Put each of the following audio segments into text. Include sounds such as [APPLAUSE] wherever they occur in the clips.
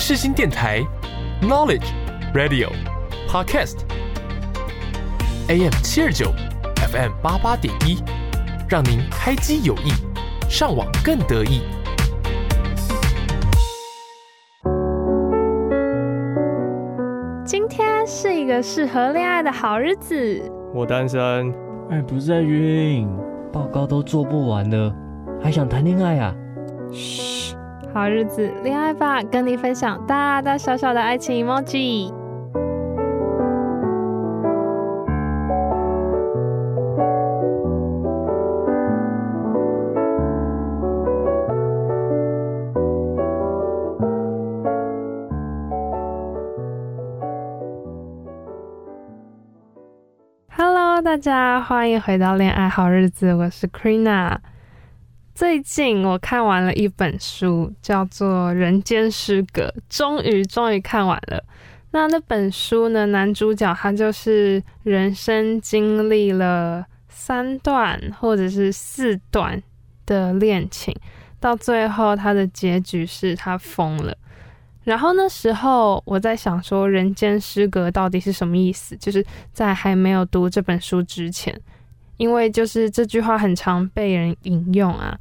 世新电台，Knowledge Radio Podcast AM 七二九 FM 八八点一，让您开机有益，上网更得意。今天是一个适合恋爱的好日子。我单身，爱不在晕，报告都做不完了，还想谈恋爱啊？嘘，好日子，恋爱吧，跟你分享大大小小的爱情 emoji。大家欢迎回到恋爱好日子，我是 Krina。最近我看完了一本书，叫做《人间失格》，终于终于看完了。那那本书呢，男主角他就是人生经历了三段或者是四段的恋情，到最后他的结局是他疯了。然后那时候我在想说，“人间失格”到底是什么意思？就是在还没有读这本书之前。因为就是这句话很常被人引用啊，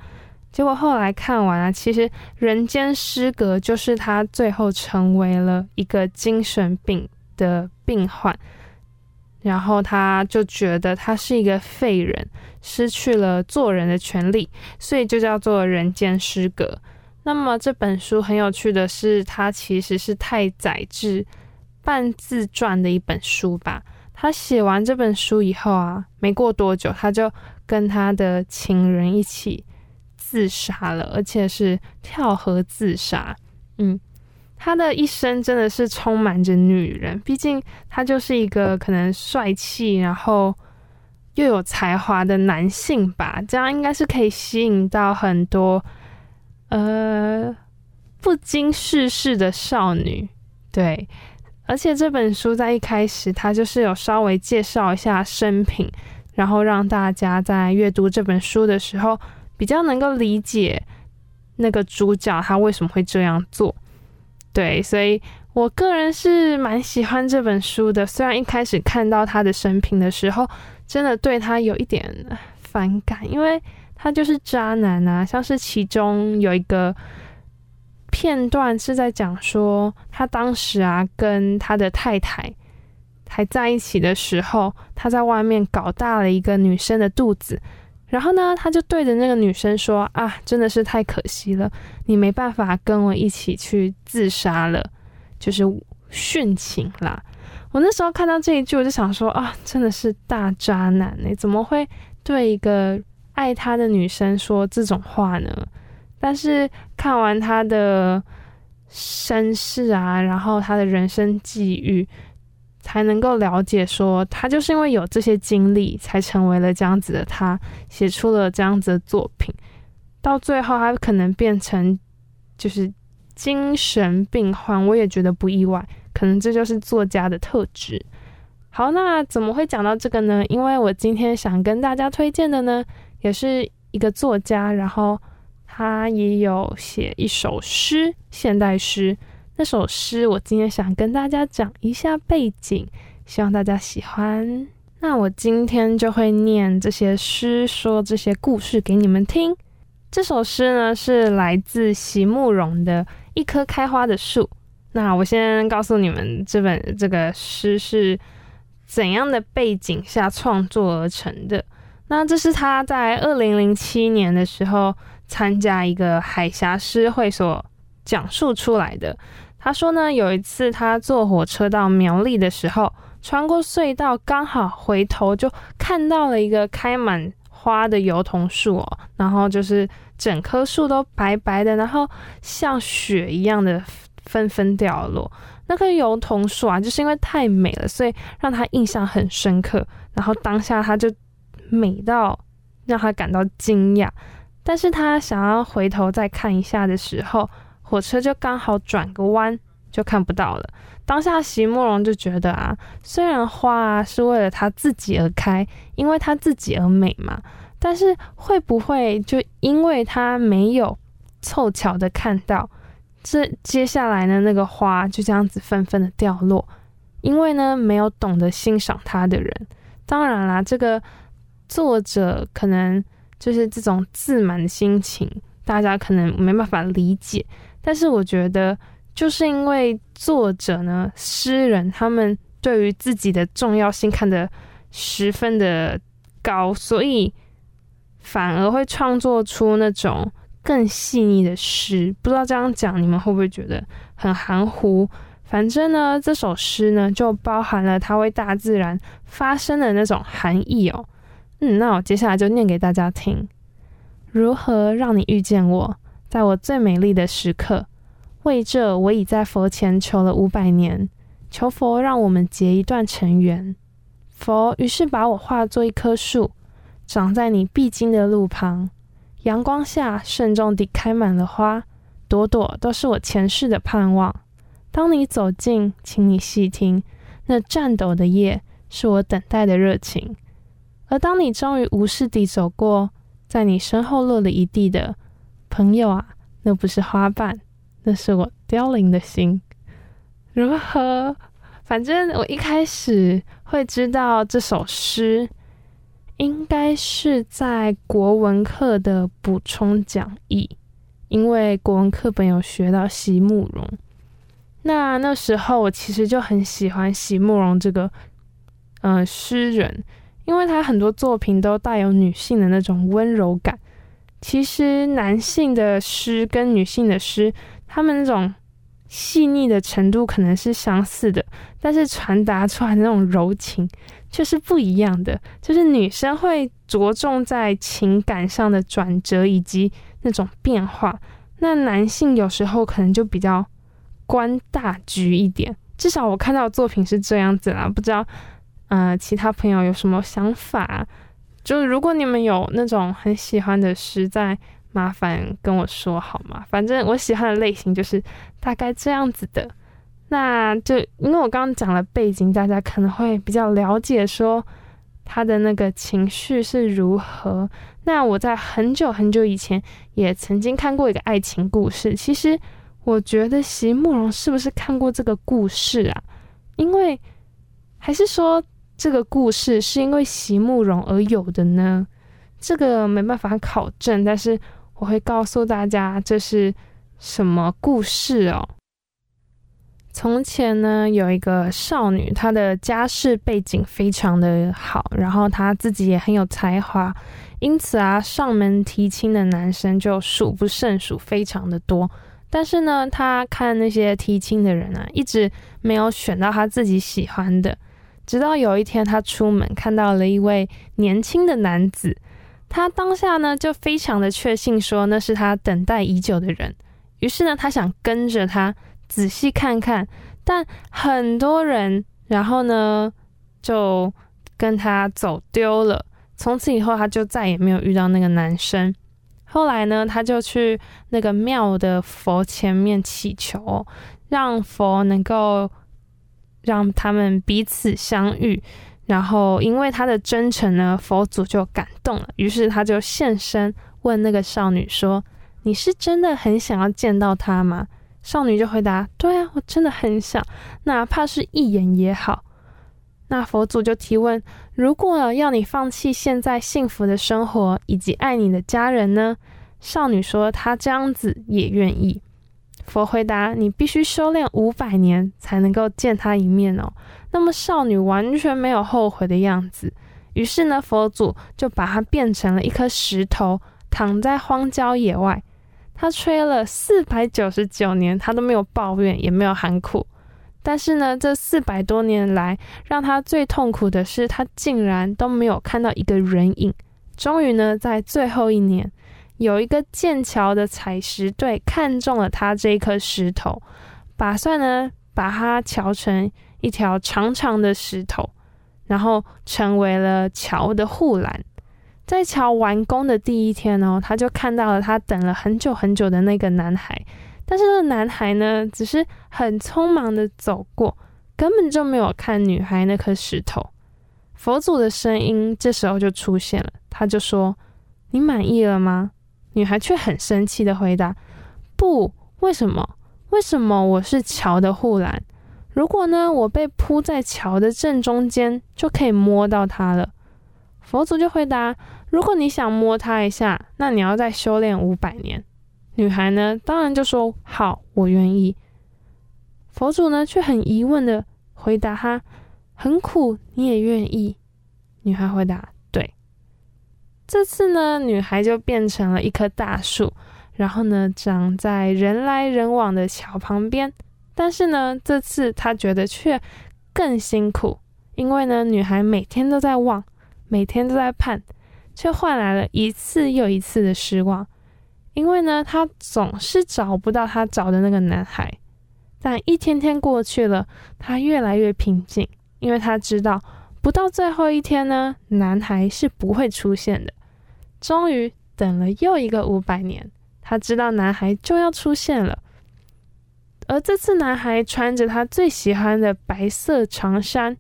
结果后来看完啊，其实人间失格就是他最后成为了一个精神病的病患，然后他就觉得他是一个废人，失去了做人的权利，所以就叫做人间失格。那么这本书很有趣的是，它其实是太宰治半自传的一本书吧。他写完这本书以后啊，没过多久，他就跟他的情人一起自杀了，而且是跳河自杀。嗯，他的一生真的是充满着女人，毕竟他就是一个可能帅气，然后又有才华的男性吧，这样应该是可以吸引到很多呃不经世事的少女，对。而且这本书在一开始，它就是有稍微介绍一下生平，然后让大家在阅读这本书的时候，比较能够理解那个主角他为什么会这样做。对，所以我个人是蛮喜欢这本书的。虽然一开始看到他的生平的时候，真的对他有一点反感，因为他就是渣男啊，像是其中有一个。片段是在讲说，他当时啊跟他的太太还在一起的时候，他在外面搞大了一个女生的肚子，然后呢，他就对着那个女生说：“啊，真的是太可惜了，你没办法跟我一起去自杀了，就是殉情啦。”我那时候看到这一句，我就想说：“啊，真的是大渣男欸，怎么会对一个爱他的女生说这种话呢？”但是看完他的身世啊，然后他的人生际遇，才能够了解说，他就是因为有这些经历，才成为了这样子的他，写出了这样子的作品。到最后，他可能变成就是精神病患，我也觉得不意外，可能这就是作家的特质。好，那怎么会讲到这个呢？因为我今天想跟大家推荐的呢，也是一个作家，然后。他也有写一首诗，现代诗。那首诗我今天想跟大家讲一下背景，希望大家喜欢。那我今天就会念这些诗，说这些故事给你们听。这首诗呢是来自席慕蓉的《一棵开花的树》。那我先告诉你们，这本这个诗是怎样的背景下创作而成的。那这是他在二零零七年的时候。参加一个海峡诗会所讲述出来的。他说呢，有一次他坐火车到苗栗的时候，穿过隧道，刚好回头就看到了一个开满花的油桐树哦，然后就是整棵树都白白的，然后像雪一样的纷纷掉落。那棵油桐树啊，就是因为太美了，所以让他印象很深刻。然后当下他就美到让他感到惊讶。但是他想要回头再看一下的时候，火车就刚好转个弯，就看不到了。当下席慕蓉就觉得啊，虽然花是为了他自己而开，因为他自己而美嘛，但是会不会就因为他没有凑巧的看到，这接下来呢，那个花就这样子纷纷的掉落，因为呢，没有懂得欣赏它的人。当然啦，这个作者可能就是这种自满的心情，大家可能没办法理解。但是我觉得，就是因为作者呢，诗人他们对于自己的重要性看得十分的高，所以反而会创作出那种更细腻的诗。不知道这样讲你们会不会觉得很含糊？反正呢，这首诗呢就包含了他为大自然发声的那种含义哦。嗯，那我接下来就念给大家听：如何让你遇见我？在我最美丽的时刻，为这我已在佛前求了五百年，求佛让我们结一段尘缘。佛于是把我化作一棵树，长在你必经的路旁，阳光下慎重地开满了花，朵朵都是我前世的盼望。当你走近，请你细听，那颤抖的叶是我等待的热情。而当你终于无视地走过，在你身后落了一地的。朋友啊，那不是花瓣，那是我凋零的心。如何？反正我一开始会知道这首诗，应该是在国文课的补充讲义，因为国文课本有学到席慕蓉。那那时候我其实就很喜欢席慕蓉这个，嗯、呃，诗人，因为他很多作品都带有女性的那种温柔感。其实男性的诗跟女性的诗，他们那种细腻的程度可能是相似的，但是传达出来那种柔情却是不一样的。就是女生会着重在情感上的转折以及那种变化，那男性有时候可能就比较观大局一点。至少我看到作品是这样子啦，不知道呃其他朋友有什么想法？就是如果你们有那种很喜欢的诗，再麻烦跟我说好吗？反正我喜欢的类型就是大概这样子的。那就因为我刚刚讲了背景，大家可能会比较了解说他的那个情绪是如何。那我在很久很久以前也曾经看过一个爱情故事。其实我觉得席慕蓉是不是看过这个故事啊？因为还是说。这个故事是因为席慕蓉而有的呢？这个没办法考证，但是我会告诉大家这是什么故事哦。从前呢，有一个少女，她的家世背景非常的好，然后她自己也很有才华，因此啊，上门提亲的男生就数不胜数，非常的多。但是呢，她看那些提亲的人啊，一直没有选到她自己喜欢的。直到有一天，他出门看到了一位年轻的男子，他当下呢就非常的确信说那是他等待已久的人。于是呢，他想跟着他仔细看看，但很多人，然后呢就跟他走丢了。从此以后，他就再也没有遇到那个男生。后来呢，他就去那个庙的佛前面祈求，让佛能够。让他们彼此相遇，然后因为他的真诚呢，佛祖就感动了，于是他就现身问那个少女说：“你是真的很想要见到他吗？”少女就回答：“对啊，我真的很想，哪怕是一眼也好。”那佛祖就提问：“如果要你放弃现在幸福的生活以及爱你的家人呢？”少女说：“她这样子也愿意。”佛回答：“你必须修炼五百年才能够见他一面哦。”那么少女完全没有后悔的样子。于是呢，佛祖就把她变成了一颗石头，躺在荒郊野外。他吹了四百九十九年，他都没有抱怨，也没有喊苦。但是呢，这四百多年来，让他最痛苦的是，他竟然都没有看到一个人影。终于呢，在最后一年。有一个剑桥的采石队看中了他这一颗石头，打算呢把它敲成一条长长的石头，然后成为了桥的护栏。在桥完工的第一天哦，他就看到了他等了很久很久的那个男孩，但是那个男孩呢，只是很匆忙的走过，根本就没有看女孩那颗石头。佛祖的声音这时候就出现了，他就说：“你满意了吗？”女孩却很生气的回答：“不，为什么？为什么我是桥的护栏？如果呢，我被铺在桥的正中间，就可以摸到它了。佛祖就回答：如果你想摸它一下，那你要再修炼五百年。女孩呢，当然就说好，我愿意。佛祖呢，却很疑问的回答她：很苦，你也愿意？女孩回答：这次呢，女孩就变成了一棵大树。然后呢，长在人来人往的桥旁边。但是呢，这次她觉得却更辛苦，因为呢，女孩每天都在望，每天都在盼，却换来了一次又一次的失望。因为呢，她总是找不到她找的那个男孩。但一天天过去了，她越来越平静，因为她知道，不到最后一天呢，男孩是不会出现的。终于等了又一个五百年。他知道男孩就要出现了，而这次男孩穿着他最喜欢的白色长衫，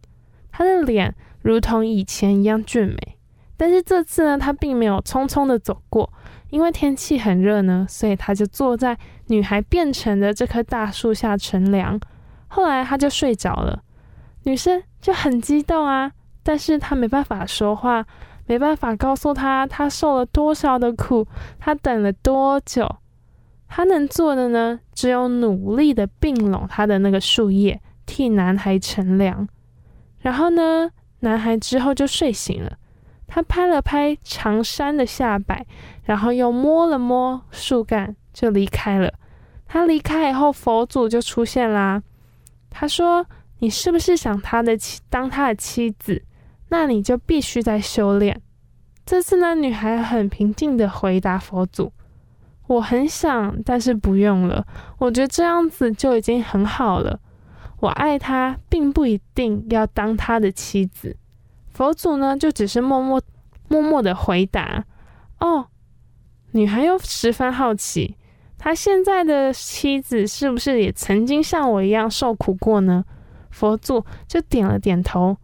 他的脸如同以前一样俊美。但是这次呢，他并没有匆匆的走过，因为天气很热呢，所以他就坐在女孩变成的这棵大树下乘凉。后来他就睡着了，女生就很激动啊，但是他没办法说话。没办法告诉他，他受了多少的苦，他等了多久。他能做的呢，只有努力的并拢他的那个树叶，替男孩乘凉。然后呢，男孩之后就睡醒了。他拍了拍长衫的下摆，然后又摸了摸树干，就离开了。他离开以后，佛祖就出现啦。他说：“你是不是想他的妻，当他的妻子？”那你就必须再修炼。这次呢，女孩很平静地回答佛祖：“我很想，但是不用了。我觉得这样子就已经很好了。我爱他，并不一定要当他的妻子。”佛祖呢，就只是默默默默地回答：“哦。”女孩又十分好奇，他现在的妻子是不是也曾经像我一样受苦过呢？佛祖就点了点头。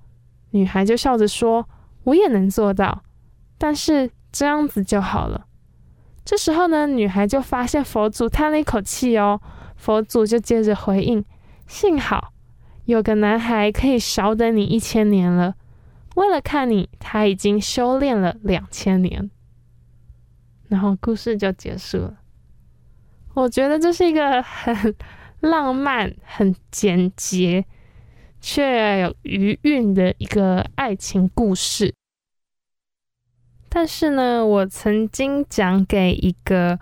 女孩就笑着说：“我也能做到，但是这样子就好了。”这时候呢，女孩就发现佛祖叹了一口气哦。佛祖就接着回应：“幸好有个男孩可以少等你一千年了。为了看你，他已经修炼了两千年。”然后故事就结束了。我觉得这是一个很浪漫、很简洁。却有余韵的一个爱情故事，但是呢，我曾经讲给一个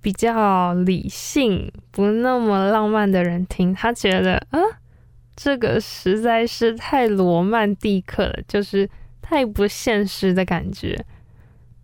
比较理性、不那么浪漫的人听，他觉得啊，这个实在是太罗曼蒂克了，就是太不现实的感觉。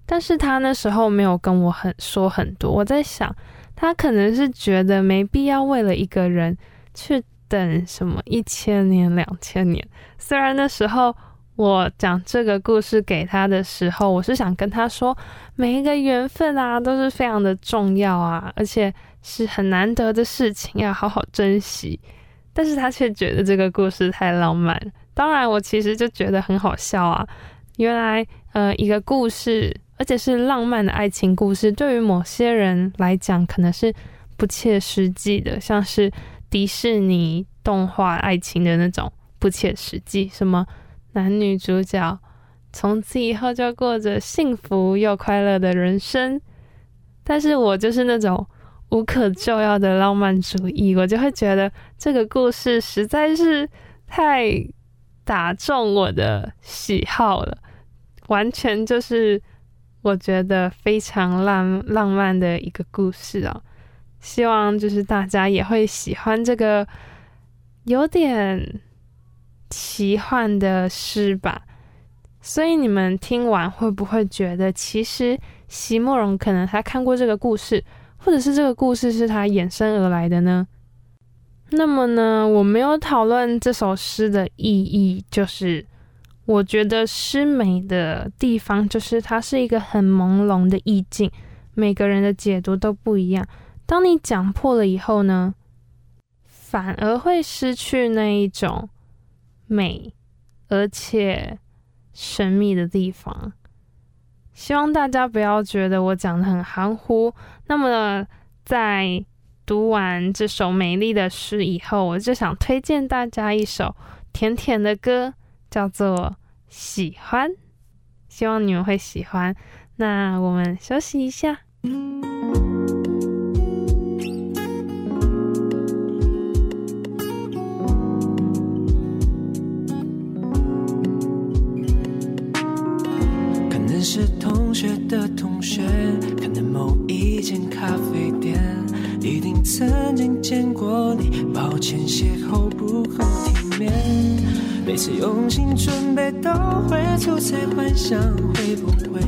但是他那时候没有跟我很说很多，我在想，他可能是觉得没必要为了一个人去。等什么一千年、两千年？虽然那时候我讲这个故事给他的时候，我是想跟他说，每一个缘分啊都是非常的重要啊，而且是很难得的事情，要好好珍惜。但是他却觉得这个故事太浪漫。当然，我其实就觉得很好笑啊。原来，呃，一个故事，而且是浪漫的爱情故事，对于某些人来讲，可能是不切实际的，像是。迪士尼动画爱情的那种不切实际，什么男女主角从此以后就过着幸福又快乐的人生，但是我就是那种无可救药的浪漫主义，我就会觉得这个故事实在是太打中我的喜好了，完全就是我觉得非常浪浪漫的一个故事啊。希望就是大家也会喜欢这个有点奇幻的诗吧。所以你们听完会不会觉得，其实席慕蓉可能他看过这个故事，或者是这个故事是他衍生而来的呢？那么呢，我没有讨论这首诗的意义，就是我觉得诗美的地方就是它是一个很朦胧的意境，每个人的解读都不一样。当你讲破了以后呢，反而会失去那一种美，而且神秘的地方。希望大家不要觉得我讲得很含糊。那么，在读完这首美丽的诗以后，我就想推荐大家一首甜甜的歌，叫做《喜欢》，希望你们会喜欢。那我们休息一下。的同学，可能某一间咖啡店，一定曾经见过你。抱歉，邂逅不够体面。每次用心准备，都会出彩，幻想会不会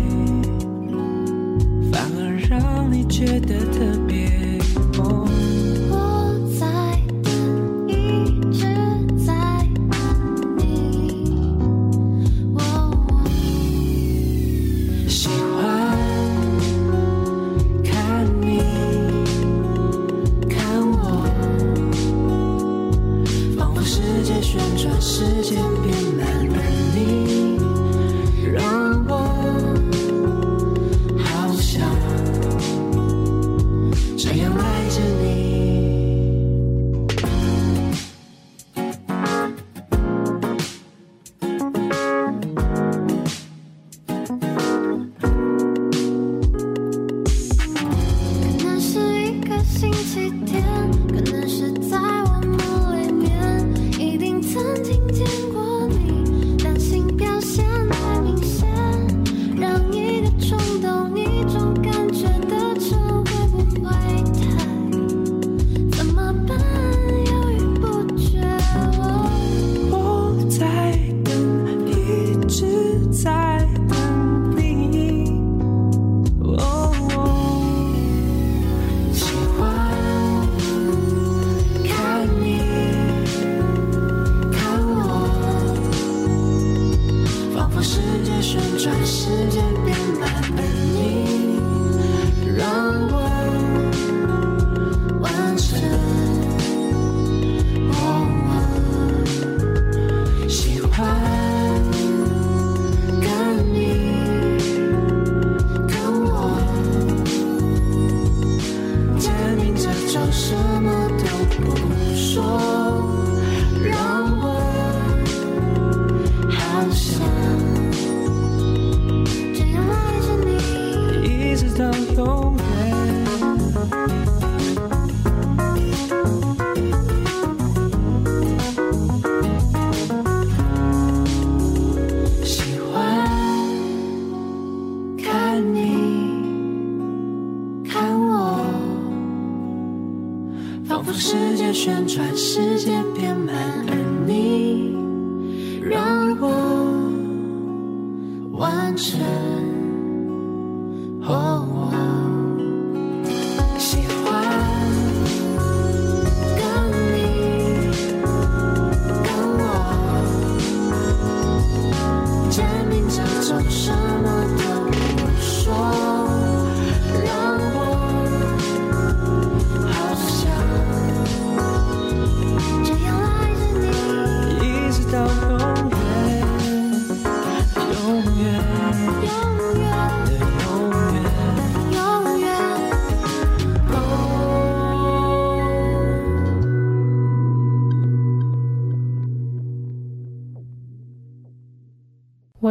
反而？让你觉得特别。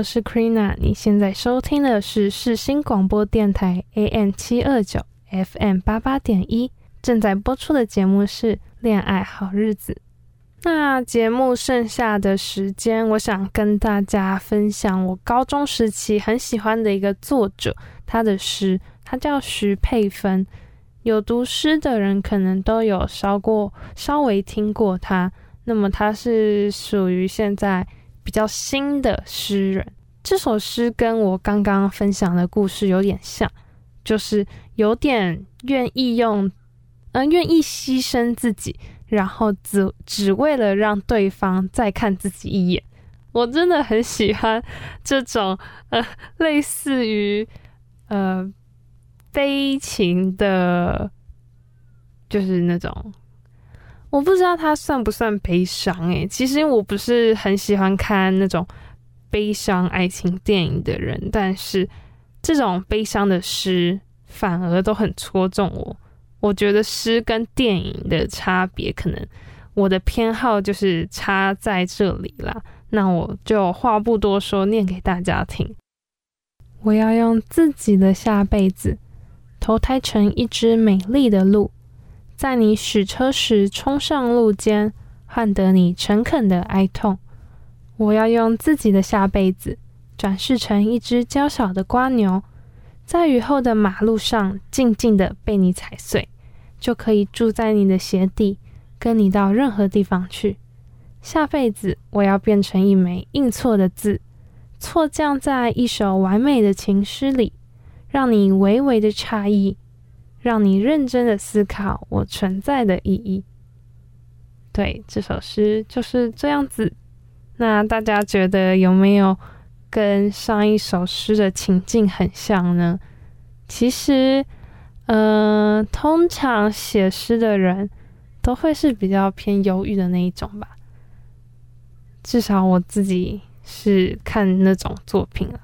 我是 Krina，你现在收听的是世新广播电台 AM 七二九 FM 八八点一，正在播出的节目是《恋爱好日子》。那节目剩下的时间，我想跟大家分享我高中时期很喜欢的一个作者，他的诗，他叫徐佩芬。有读诗的人可能都有稍过稍微听过他。那么他是属于现在。比较新的诗人，这首诗跟我刚刚分享的故事有点像，就是有点愿意用，嗯、呃，愿意牺牲自己，然后只只为了让对方再看自己一眼。我真的很喜欢这种，呃，类似于，呃，悲情的，就是那种。我不知道它算不算悲伤诶，其实我不是很喜欢看那种悲伤爱情电影的人，但是这种悲伤的诗反而都很戳中我。我觉得诗跟电影的差别，可能我的偏好就是差在这里啦。那我就话不多说，念给大家听。我要用自己的下辈子投胎成一只美丽的鹿，在你驶车时冲上路肩，换得你诚恳的哀痛。我要用自己的下辈子转世成一只娇小的蜗牛，在雨后的马路上静静的被你踩碎。就可以住在你的鞋底，跟你到任何地方去。下辈子我要变成一枚印错的字，错降在一首完美的情诗里，让你微微的诧异，让你认真的思考我存在的意义。对，这首诗就是这样子。那大家觉得有没有跟上一首诗的情境很像呢？其实。嗯、呃，通常写诗的人都会是比较偏忧郁的那一种吧。至少我自己是看那种作品了。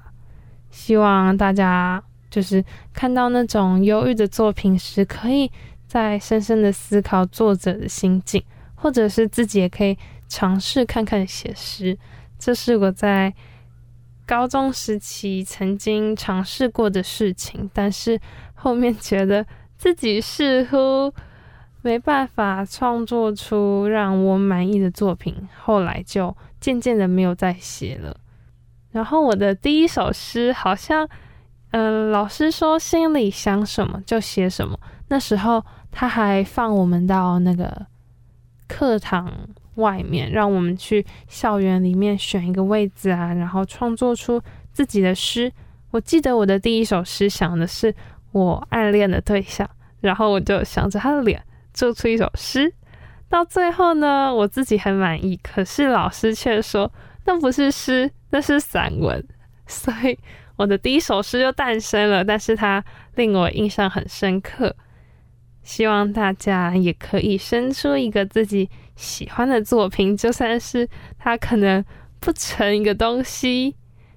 希望大家就是看到那种忧郁的作品时，可以再深深的思考作者的心境，或者是自己也可以尝试看看写诗。这是我在高中时期曾经尝试过的事情，但是。后面觉得自己似乎没办法创作出让我满意的作品，后来就渐渐的没有再写了。然后我的第一首诗好像，呃，老师说心里想什么就写什么。那时候他还放我们到那个课堂外面，让我们去校园里面选一个位置啊，然后创作出自己的诗。我记得我的第一首诗想的是。我暗恋的对象，然后我就想着他的脸，做出一首诗。到最后呢，我自己很满意，可是老师却说那不是诗，那是散文。所以我的第一首诗就诞生了，但是它令我印象很深刻。希望大家也可以生出一个自己喜欢的作品，就算是它可能不成一个东西。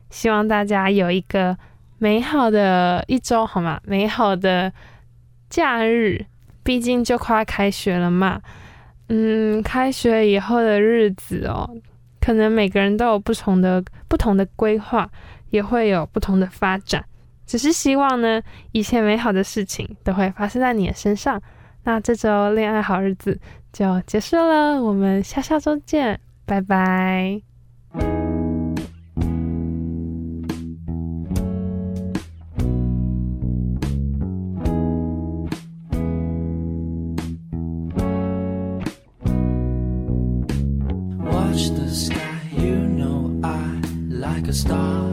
希望大家有一个。美好的一周，好吗？美好的假日，毕竟就快开学了嘛。嗯，开学以后的日子哦，可能每个人都有不同的不同的规划，也会有不同的发展。只是希望呢，一切美好的事情都会发生在你的身上。那这周恋爱好日子就结束了，我们下下周见，拜拜。Watch the sky, you know I like a star.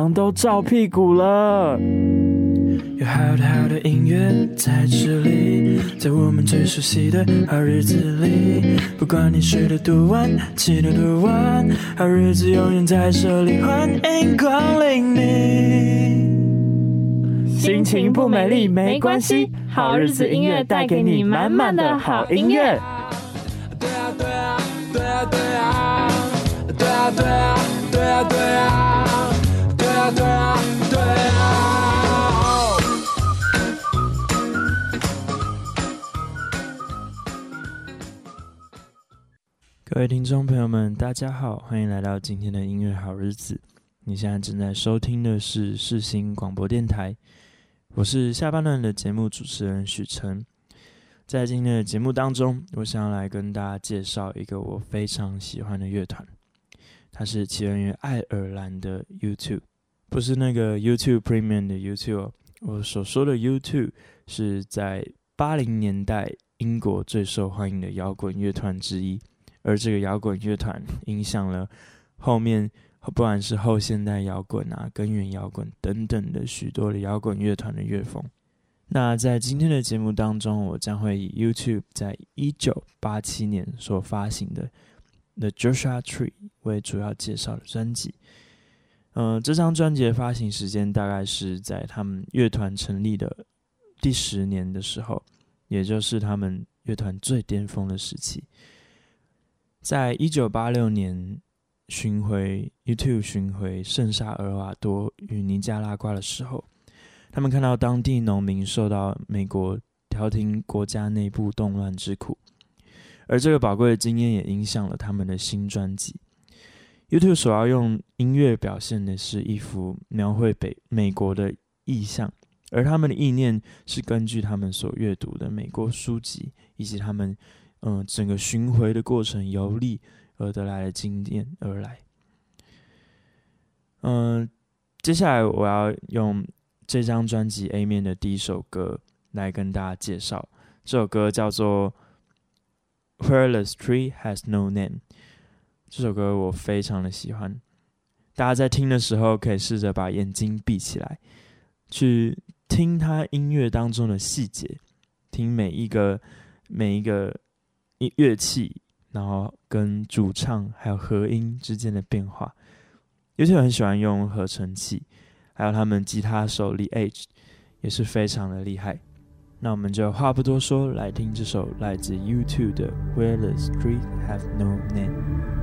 阳都照屁股了。有好的好的音乐在这里，在我们最熟悉的好日子里。不管你睡得多晚，起得多晚，好日子永远在这里，欢迎光临你。心情不美丽没关系，好日子音乐带给你满满的好音乐。对啊对啊对啊对啊对啊对啊对啊对啊对对啊对啊！各位听众朋友们，大家好，欢迎来到今天的音乐好日子。你现在正在收听的是世新广播电台。我是下半段的节目主持人许晨，在今天的节目当中，我想要来跟大家介绍一个我非常喜欢的乐团，它是起源于爱尔兰的 YouTube 不是那个 YouTube Premium 的 YouTube，我所说的 YouTube 是在八零年代英国最受欢迎的摇滚乐团之一，而这个摇滚乐团影响了后面。不管是后现代摇滚啊、根源摇滚等等的许多的摇滚乐团的乐风。那在今天的节目当中，我将会以 YouTube 在一九八七年所发行的《The Joshua Tree》为主要介绍的专辑。嗯、这张专辑的发行时间大概是在他们乐团成立的第十年的时候，也就是他们乐团最巅峰的时期。在一九八六年。巡回 YouTube 巡回圣萨尔瓦多与尼加拉瓜的时候，他们看到当地农民受到美国调停国家内部动乱之苦，而这个宝贵的经验也影响了他们的新专辑。YouTube 所要用音乐表现的是一幅描绘北美国的意象，而他们的意念是根据他们所阅读的美国书籍以及他们嗯、整个巡回的过程游历。而得来的经验而来。嗯，接下来我要用这张专辑 A 面的第一首歌来跟大家介绍。这首歌叫做《Where the Street Has No Name》。这首歌我非常的喜欢。大家在听的时候，可以试着把眼睛闭起来，去听它音乐当中的细节，听每一个每一个乐器。然后跟主唱还有和音之间的变化，有些人很喜欢用合成器，还有他们吉他手 The Edge 也是非常的厉害。那我们就话不多说，来听这首来自 YouTube 的 Where the Street Have No Name。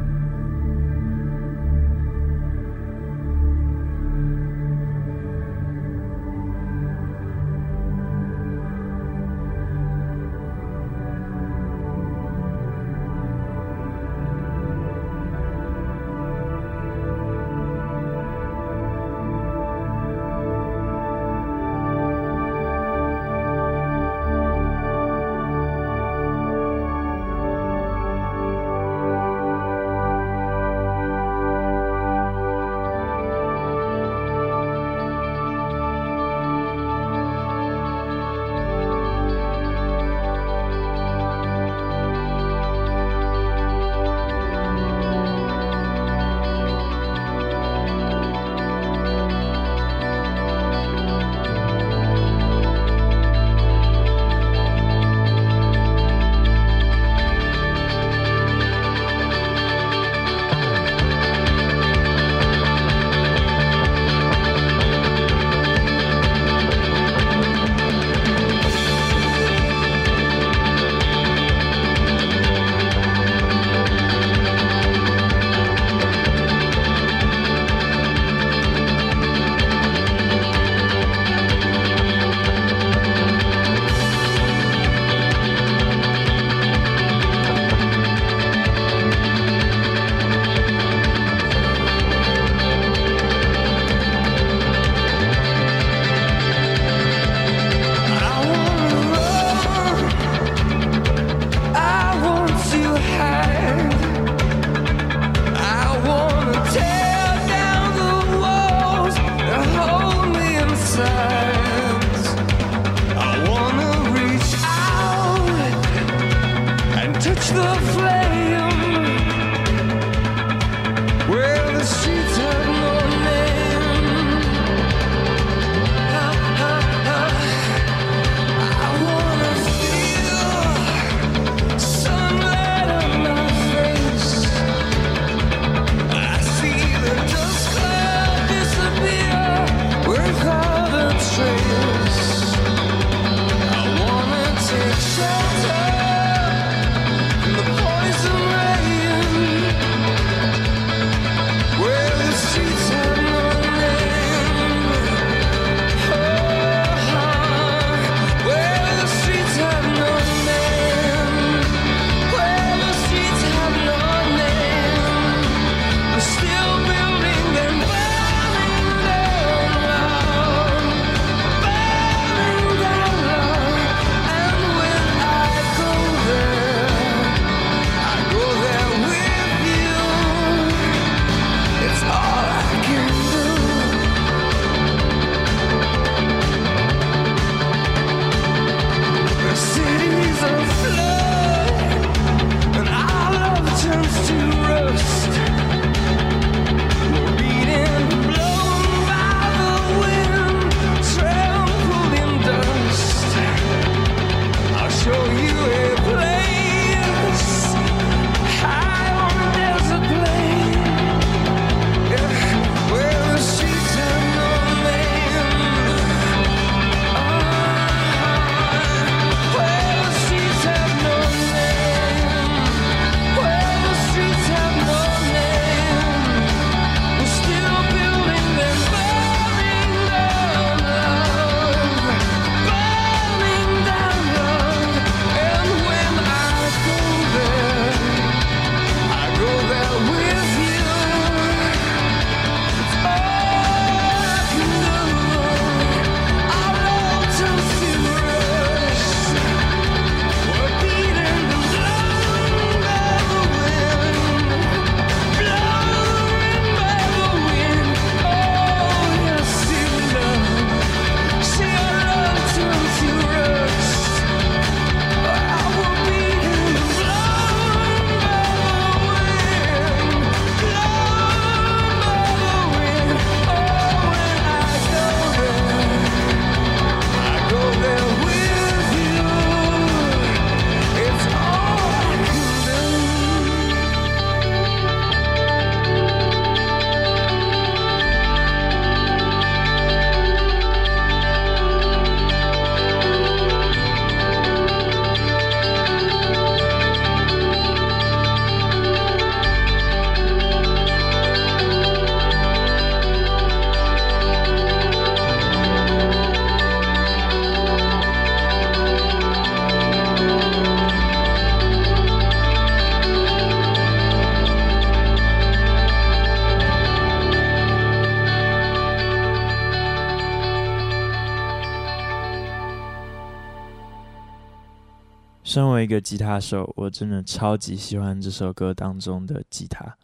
身为一个吉他手，我真的超级喜欢这首歌当中的吉他，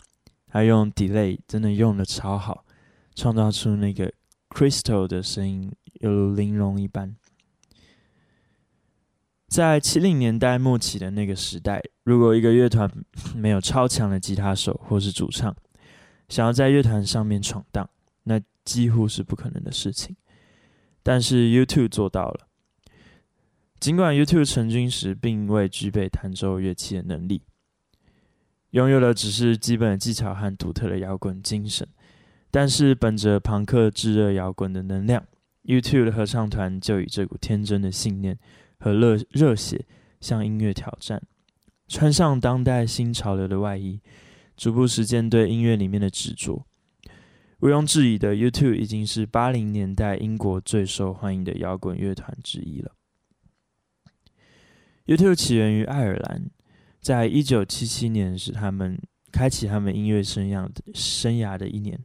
他用 delay 真的用的超好，创造出那个 crystal 的声音，犹如玲珑一般。在七零年代末期的那个时代，如果一个乐团没有超强的吉他手或是主唱，想要在乐团上面闯荡，那几乎是不可能的事情。但是 YouTube 做到了。尽管 YouTube 成军时并未具备弹奏乐器的能力，拥有的只是基本的技巧和独特的摇滚精神，但是本着朋克炙热摇滚的能量，YouTube 的合唱团就以这股天真的信念和热热血向音乐挑战，穿上当代新潮流的外衣，逐步实践对音乐里面的执着。毋庸置疑的，YouTube 已经是八零年代英国最受欢迎的摇滚乐团之一了。U t u b e 起源于爱尔兰，在一九七七年是他们开启他们音乐生涯的生涯的一年。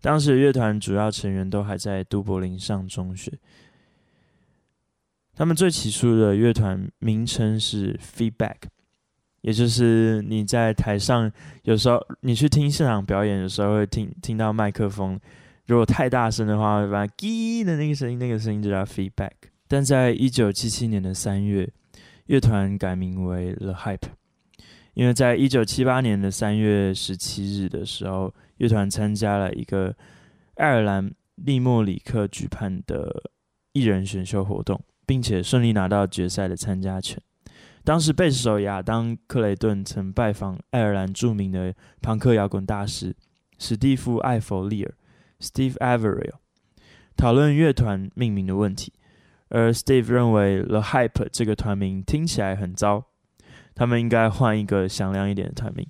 当时乐团主要成员都还在都柏林上中学。他们最起初的乐团名称是 Feedback，也就是你在台上有时候你去听现场表演的时候会听听到麦克风，如果太大声的话，会把“叽”的那个声音，那个声音就叫 Feedback。但在一九七七年的三月。乐团改名为 The Hype，因为在一九七八年的三月十七日的时候，乐团参加了一个爱尔兰利莫里克举办的艺人选秀活动，并且顺利拿到决赛的参加权。当时贝斯手亚当克雷顿曾拜访爱尔兰著名的朋克摇滚大师史蒂夫艾弗利尔 （Steve Averill），讨论乐团命名的问题。而 Steve 认为 The Hype 这个团名听起来很糟，他们应该换一个响亮一点的团名。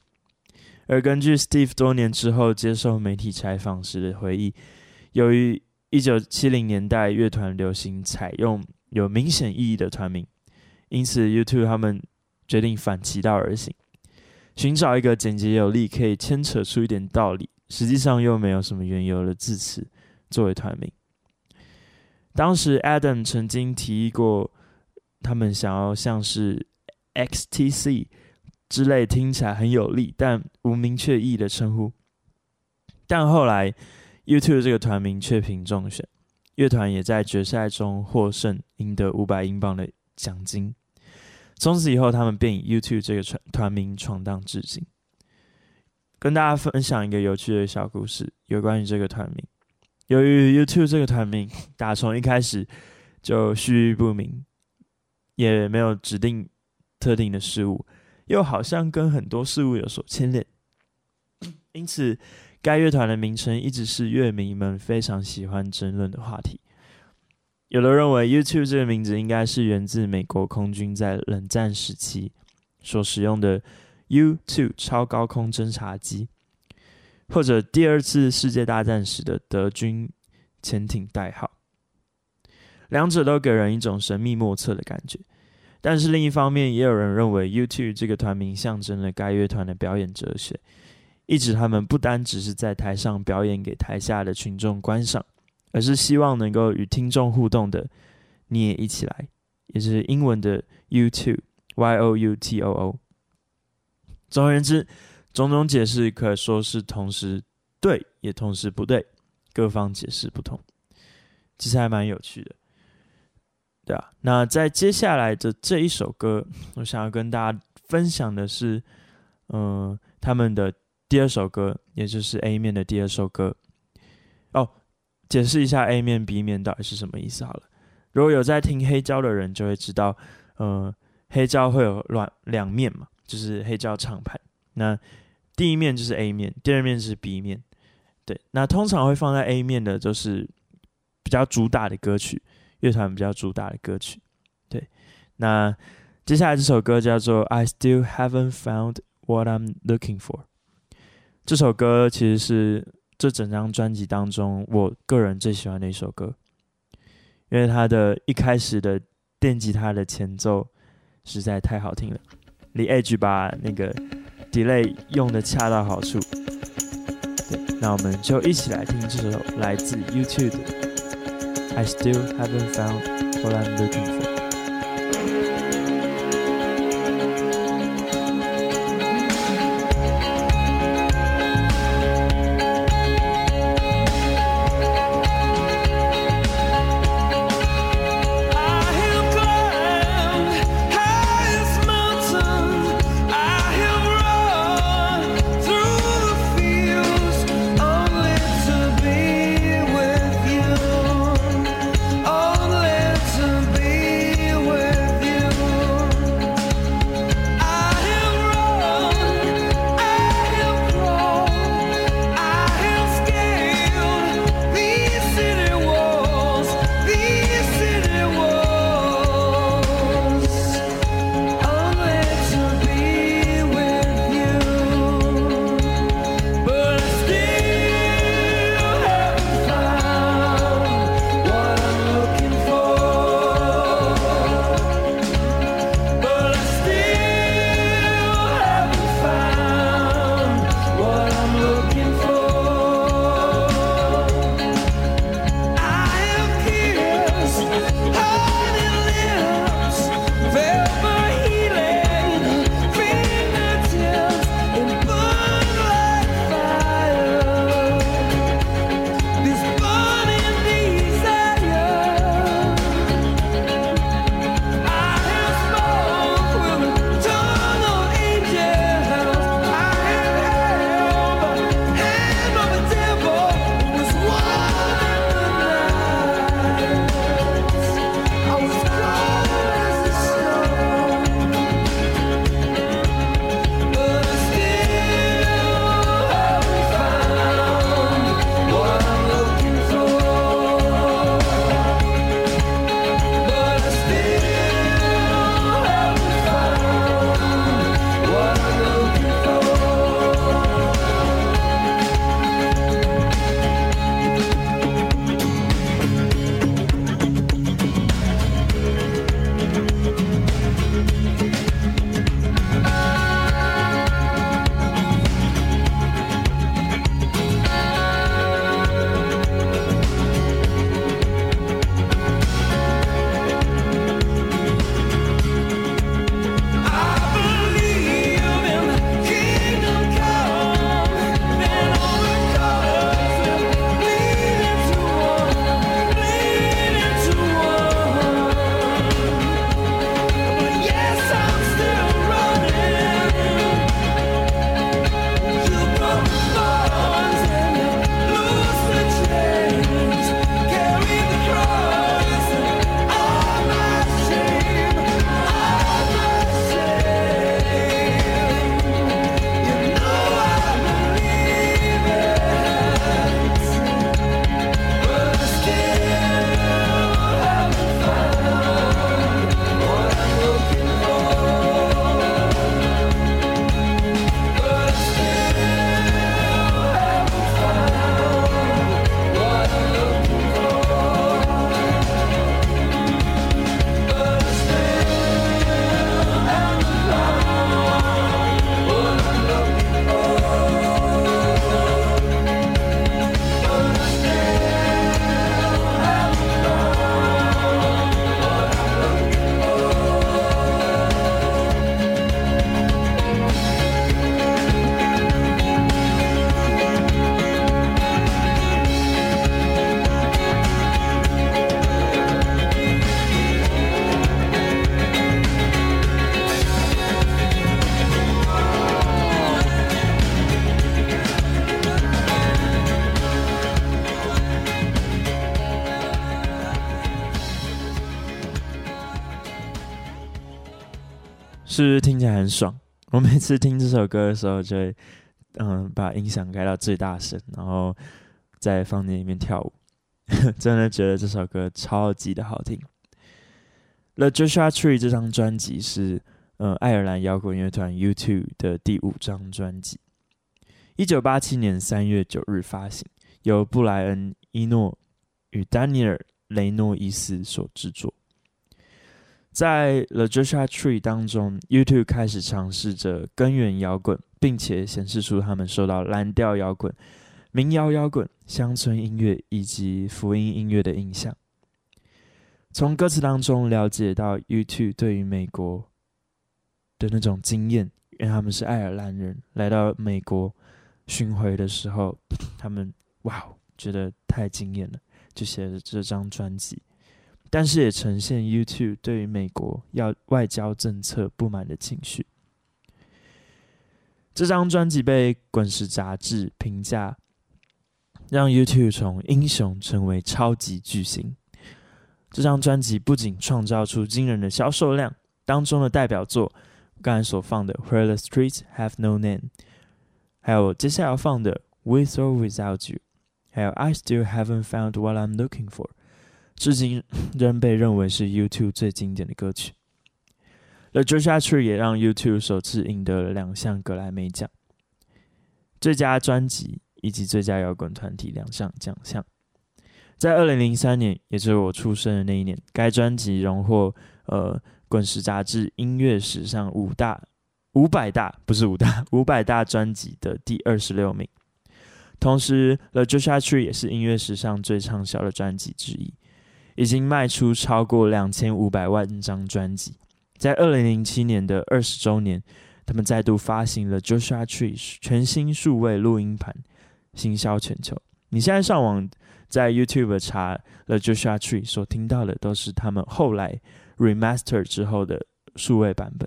而根据 Steve 多年之后接受媒体采访时的回忆，由于一九七零年代乐团流行采用有明显意义的团名，因此 U2 他们决定反其道而行，寻找一个简洁有力、可以牵扯出一点道理，实际上又没有什么缘由的字词作为团名。当时 Adam 曾经提议过，他们想要像是 XTC 之类听起来很有力但无明确意义的称呼，但后来，YouTube 这个团名却凭中选，乐团也在决赛中获胜，赢得五百英镑的奖金。从此以后，他们便以 YouTube 这个团团名闯荡至今。跟大家分享一个有趣的小故事，有关于这个团名。由于 YouTube 这个团名打从一开始就序不明，也没有指定特定的事物，又好像跟很多事物有所牵连，因此该乐团的名称一直是乐迷们非常喜欢争论的话题。有的认为 YouTube 这个名字应该是源自美国空军在冷战时期所使用的 U-2 超高空侦察机。或者第二次世界大战时的德军潜艇代号，两者都给人一种神秘莫测的感觉。但是另一方面，也有人认为 U2 这个团名象征了该乐团的表演哲学，意指他们不单只是在台上表演给台下的群众观赏，而是希望能够与听众互动的，你也一起来，也就是英文的 U2，Y-O-U-T-O-O。总而言之。种种解释可说是同时对，也同时不对，各方解释不同，其实还蛮有趣的，对啊。那在接下来的这一首歌，我想要跟大家分享的是，嗯、他们的第二首歌，也就是 A 面的第二首歌。哦，解释一下 A 面、B 面到底是什么意思好了。如果有在听黑胶的人就会知道，嗯、黑胶会有两两面嘛，就是黑胶唱盘。那第一面就是 A 面，第二面是 B 面，对。那通常会放在 A 面的，就是比较主打的歌曲，乐团比较主打的歌曲，对。那接下来这首歌叫做《I Still Haven't Found What I'm Looking For》，这首歌其实是这整张专辑当中我个人最喜欢的一首歌，因为它的一开始的电吉他的前奏实在太好听了，The Edge 把那个。Delay 用的恰到好处，对，那我们就一起来听这首来自 YouTube 的《I Still Haven't Found What I'm Looking For》。很爽？[LAUGHS] 我每次听这首歌的时候，就会嗯把音响开到最大声，然后在房间里面跳舞。[LAUGHS] 真的觉得这首歌超级的好听。The Joshua Tree 这张专辑是呃爱尔兰摇滚乐团 U2 的第五张专辑，一九八七年三月九日发行，由布莱恩·伊诺与丹尼尔·雷诺伊斯所制作。在 The Joshua Tree》当中，YouTube 开始尝试着根源摇滚，并且显示出他们受到蓝调摇滚、民谣摇滚、乡村音乐以及福音音乐的影响。从歌词当中了解到，YouTube 对于美国的那种经验，因为他们是爱尔兰人，来到美国巡回的时候，他们哇，觉得太惊艳了，就写了这张专辑。但是也呈现 YouTube 对于美国要外交政策不满的情绪。这张专辑被《滚石》杂志评价，让 YouTube 从英雄成为超级巨星。这张专辑不仅创造出惊人的销售量，当中的代表作，刚才所放的《Where the Streets Have No Name》，还有接下来要放的《With or Without You》，还有《I Still Haven't Found What I'm Looking For》。至今仍被认为是 U2 最经典的歌曲。The Joshua Tree 也让 U2 首次赢得了两项格莱美奖：最佳专辑以及最佳摇滚团体两项奖项。在二零零三年，也就是我出生的那一年，该专辑荣获呃《滚石》杂志音乐史上五大五百大不是五大 [LAUGHS] 五百大专辑的第二十六名。同时，《The Joshua Tree》也是音乐史上最畅销的专辑之一。已经卖出超过两千五百万张专辑，在二零零七年的二十周年，他们再度发行了《Joshua Tree》全新数位录音盘，行销全球。你现在上网在 YouTube 查《The Joshua Tree》，所听到的都是他们后来 Remaster 之后的数位版本。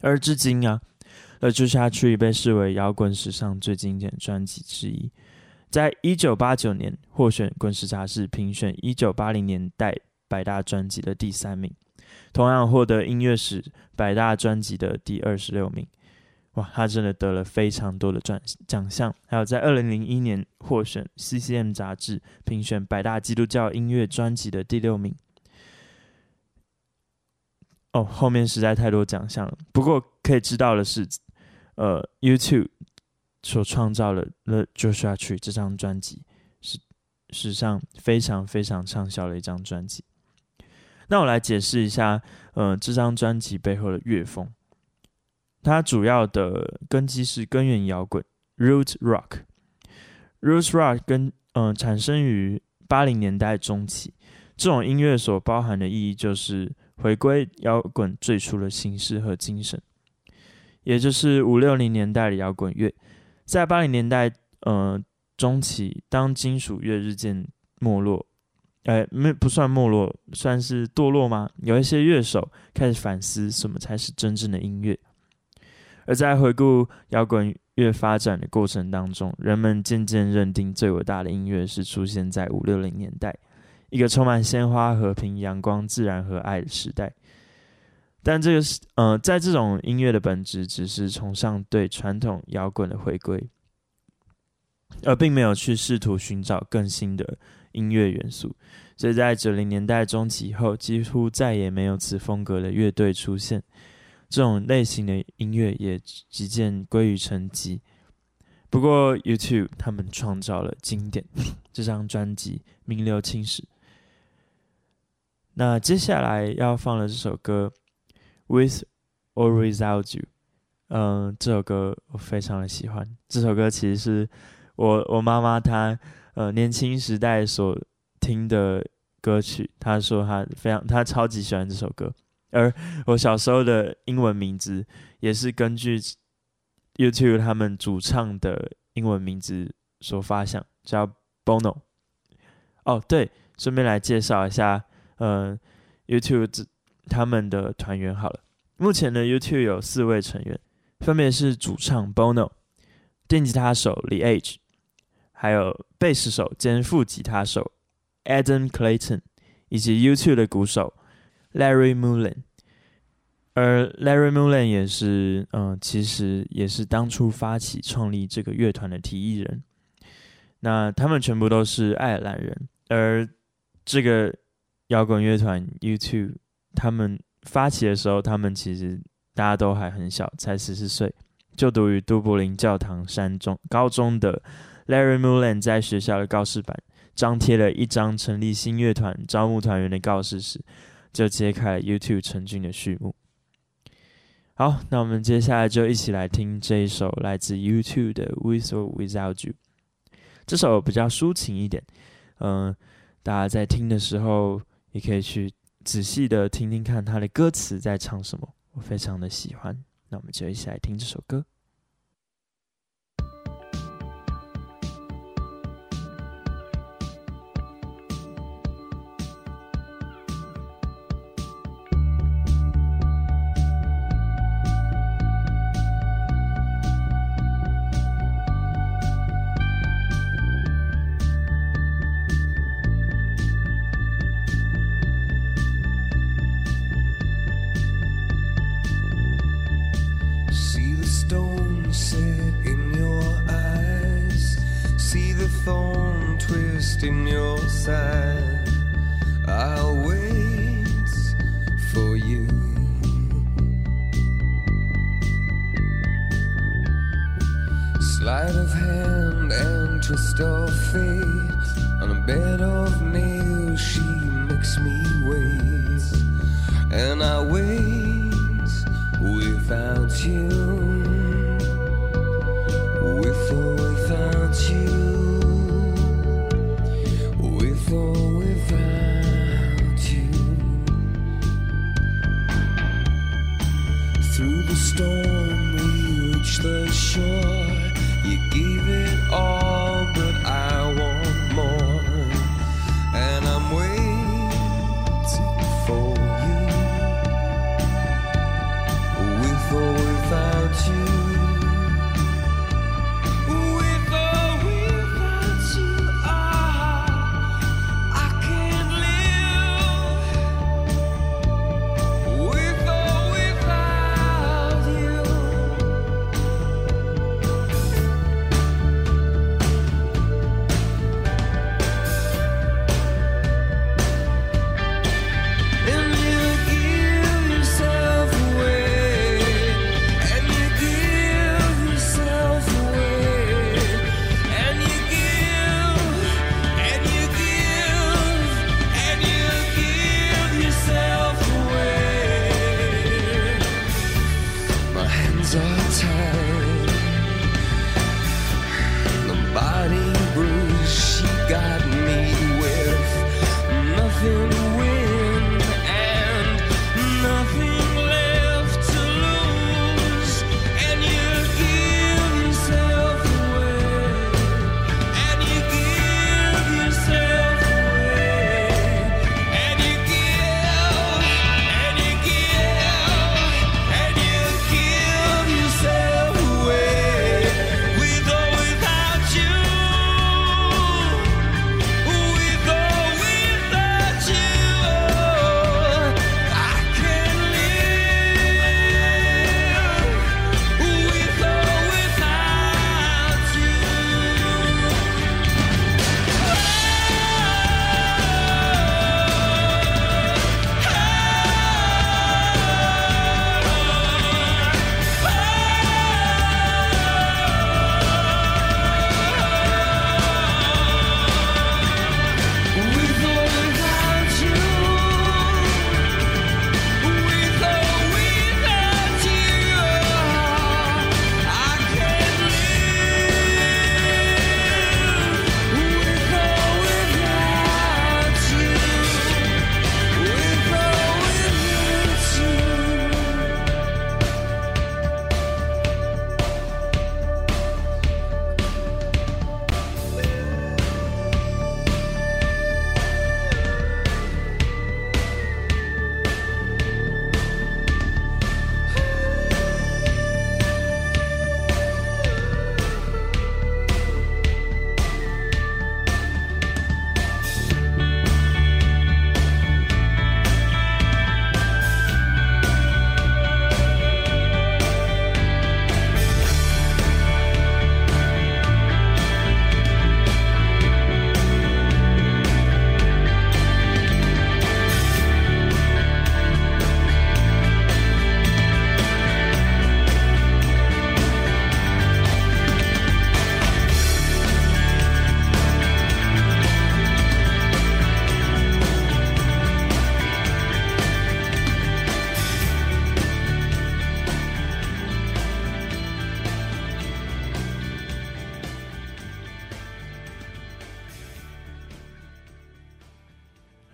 而至今啊，《The Joshua Tree》被视为摇滚史上最经典专辑之一。在一九八九年获选《滚石》杂志评选一九八零年代百大专辑的第三名，同样获得音乐史百大专辑的第二十六名。哇，他真的得了非常多的奖奖项。还有在二零零一年获选《CCM》杂志评选百大基督教音乐专辑的第六名。哦，后面实在太多奖项了。不过可以知道的是，呃，YouTube。所创造的《The Joshua Tree》这张专辑是史上非常非常畅销的一张专辑。那我来解释一下，呃，这张专辑背后的乐风。它主要的根基是根源摇滚 （Root Rock）。Root Rock 跟嗯、产生于八零年代中期，这种音乐所包含的意义就是回归摇滚最初的形式和精神，也就是五六零年代的摇滚乐。在八零年代，呃，中期，当金属乐日渐没落，呃，没不算没落，算是堕落吗？有一些乐手开始反思什么才是真正的音乐。而在回顾摇滚乐发展的过程当中，人们渐渐认定最伟大的音乐是出现在五六零年代，一个充满鲜花、和平、阳光、自然和爱的时代。但这个是，呃，在这种音乐的本质只是崇尚对传统摇滚的回归，而并没有去试图寻找更新的音乐元素。所以在九零年代中期以后，几乎再也没有此风格的乐队出现，这种类型的音乐也逐渐归于沉寂。不过，YouTube 他们创造了经典，这张专辑名留青史。那接下来要放的这首歌。With or without you，嗯，这首歌我非常的喜欢。这首歌其实是我我妈妈她呃年轻时代所听的歌曲。她说她非常她超级喜欢这首歌。而我小时候的英文名字也是根据 YouTube 他们主唱的英文名字所发想，叫 Bono。哦，对，顺便来介绍一下，呃，U2 他们的团员好了，目前的 U2 有四位成员，分别是主唱 Bono、电吉他手 The Edge，还有贝斯手兼副吉他手 Adam Clayton，以及 U2 的鼓手 Larry Mullen。而 Larry Mullen 也是，嗯、其实也是当初发起创立这个乐团的提议人。那他们全部都是爱尔兰人，而这个摇滚乐团 U2，他们发起的时候，他们其实大家都还很小，才十四岁，就读于都柏林教堂山中高中的 Larry Mullen 在学校的告示板张贴了一张成立新乐团、招募团员的告示时，就揭开了 YouTube 成军的序幕。好，那我们接下来就一起来听这一首来自 YouTube 的 With or Without You。这首比较抒情一点，嗯、大家在听的时候也可以去仔细的听听看他的歌词在唱什么，我非常的喜欢。那我们就一起来听这首歌。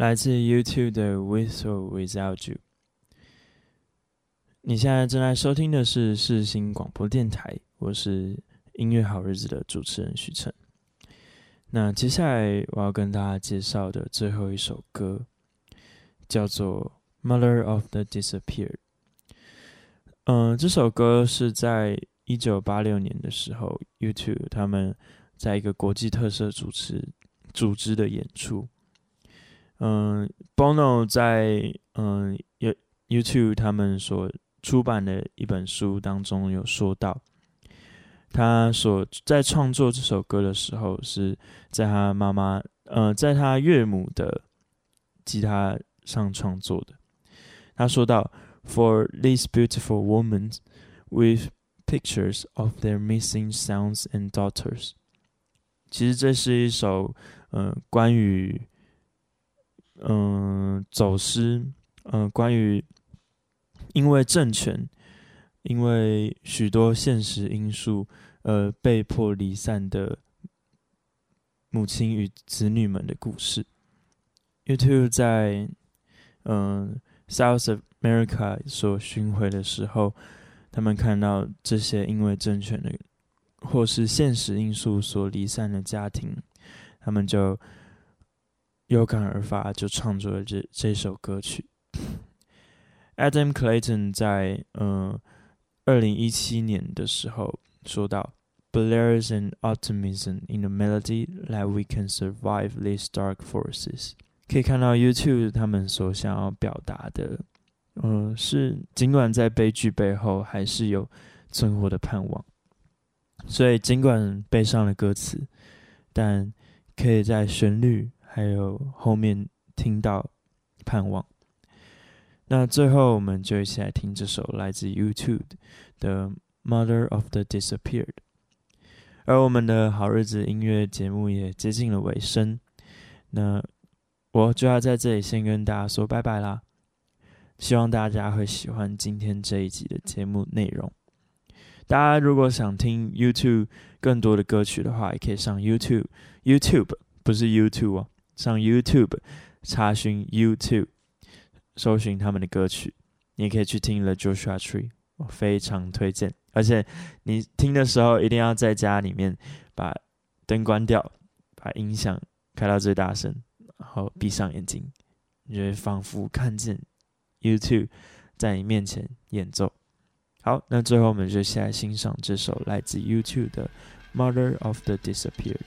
来自 YouTube 的 With or Without You。你现在正在收听的是世新广播电台，我是音乐好日子的主持人许晨。那接下来我要跟大家介绍的最后一首歌，叫做《Mother of the Disappeared》。嗯，这首歌是在一九八六年的时候，YouTube 他们在一个国际特色主持组织的演出。嗯，Bono 在嗯，YouTube 他们所出版的一本书当中有说到，他所在创作这首歌的时候，是在他妈妈呃，在他岳母的吉他上创作的。他说到。For these beautiful women with pictures of their missing sons and daughters，其实这是一首呃关于嗯、走失，嗯、关于因为政权，因为许多现实因素而被迫离散的母亲与子女们的故事。YouTube 在嗯、South America 所巡回的时候，他们看到这些因为政权的或是现实因素所离散的家庭，他们就有感而发，就创作了这这首歌曲。Adam Clayton 在嗯二零一七年的时候说到：“But there's an optimism in the melody that we can survive these dark forces。”可以看到 YouTube 他们所想要表达的。嗯、是尽管在悲剧背后，还是有存活的盼望。所以尽管悲伤的歌词，但可以在旋律还有后面听到盼望。那最后，我们就一起来听这首来自 YouTube 的《Mother of the Disappeared》。而我们的好日子音乐节目也接近了尾声，那我就要在这里先跟大家说拜拜啦。希望大家会喜欢今天这一集的节目内容。大家如果想听 YouTube 更多的歌曲的话，也可以上 YouTube，YouTube 不是 YouTube 哦，上 YouTube 查询 YouTube，搜寻他们的歌曲。你也可以去听 The Joshua Tree，我非常推荐。而且你听的时候一定要在家里面把灯关掉，把音响开到最大声，然后闭上眼睛，你就会仿佛看见。YouTube 在你面前演奏，好，那最后我们就先来欣赏这首来自 YouTube 的《Mother of the Disappeared》。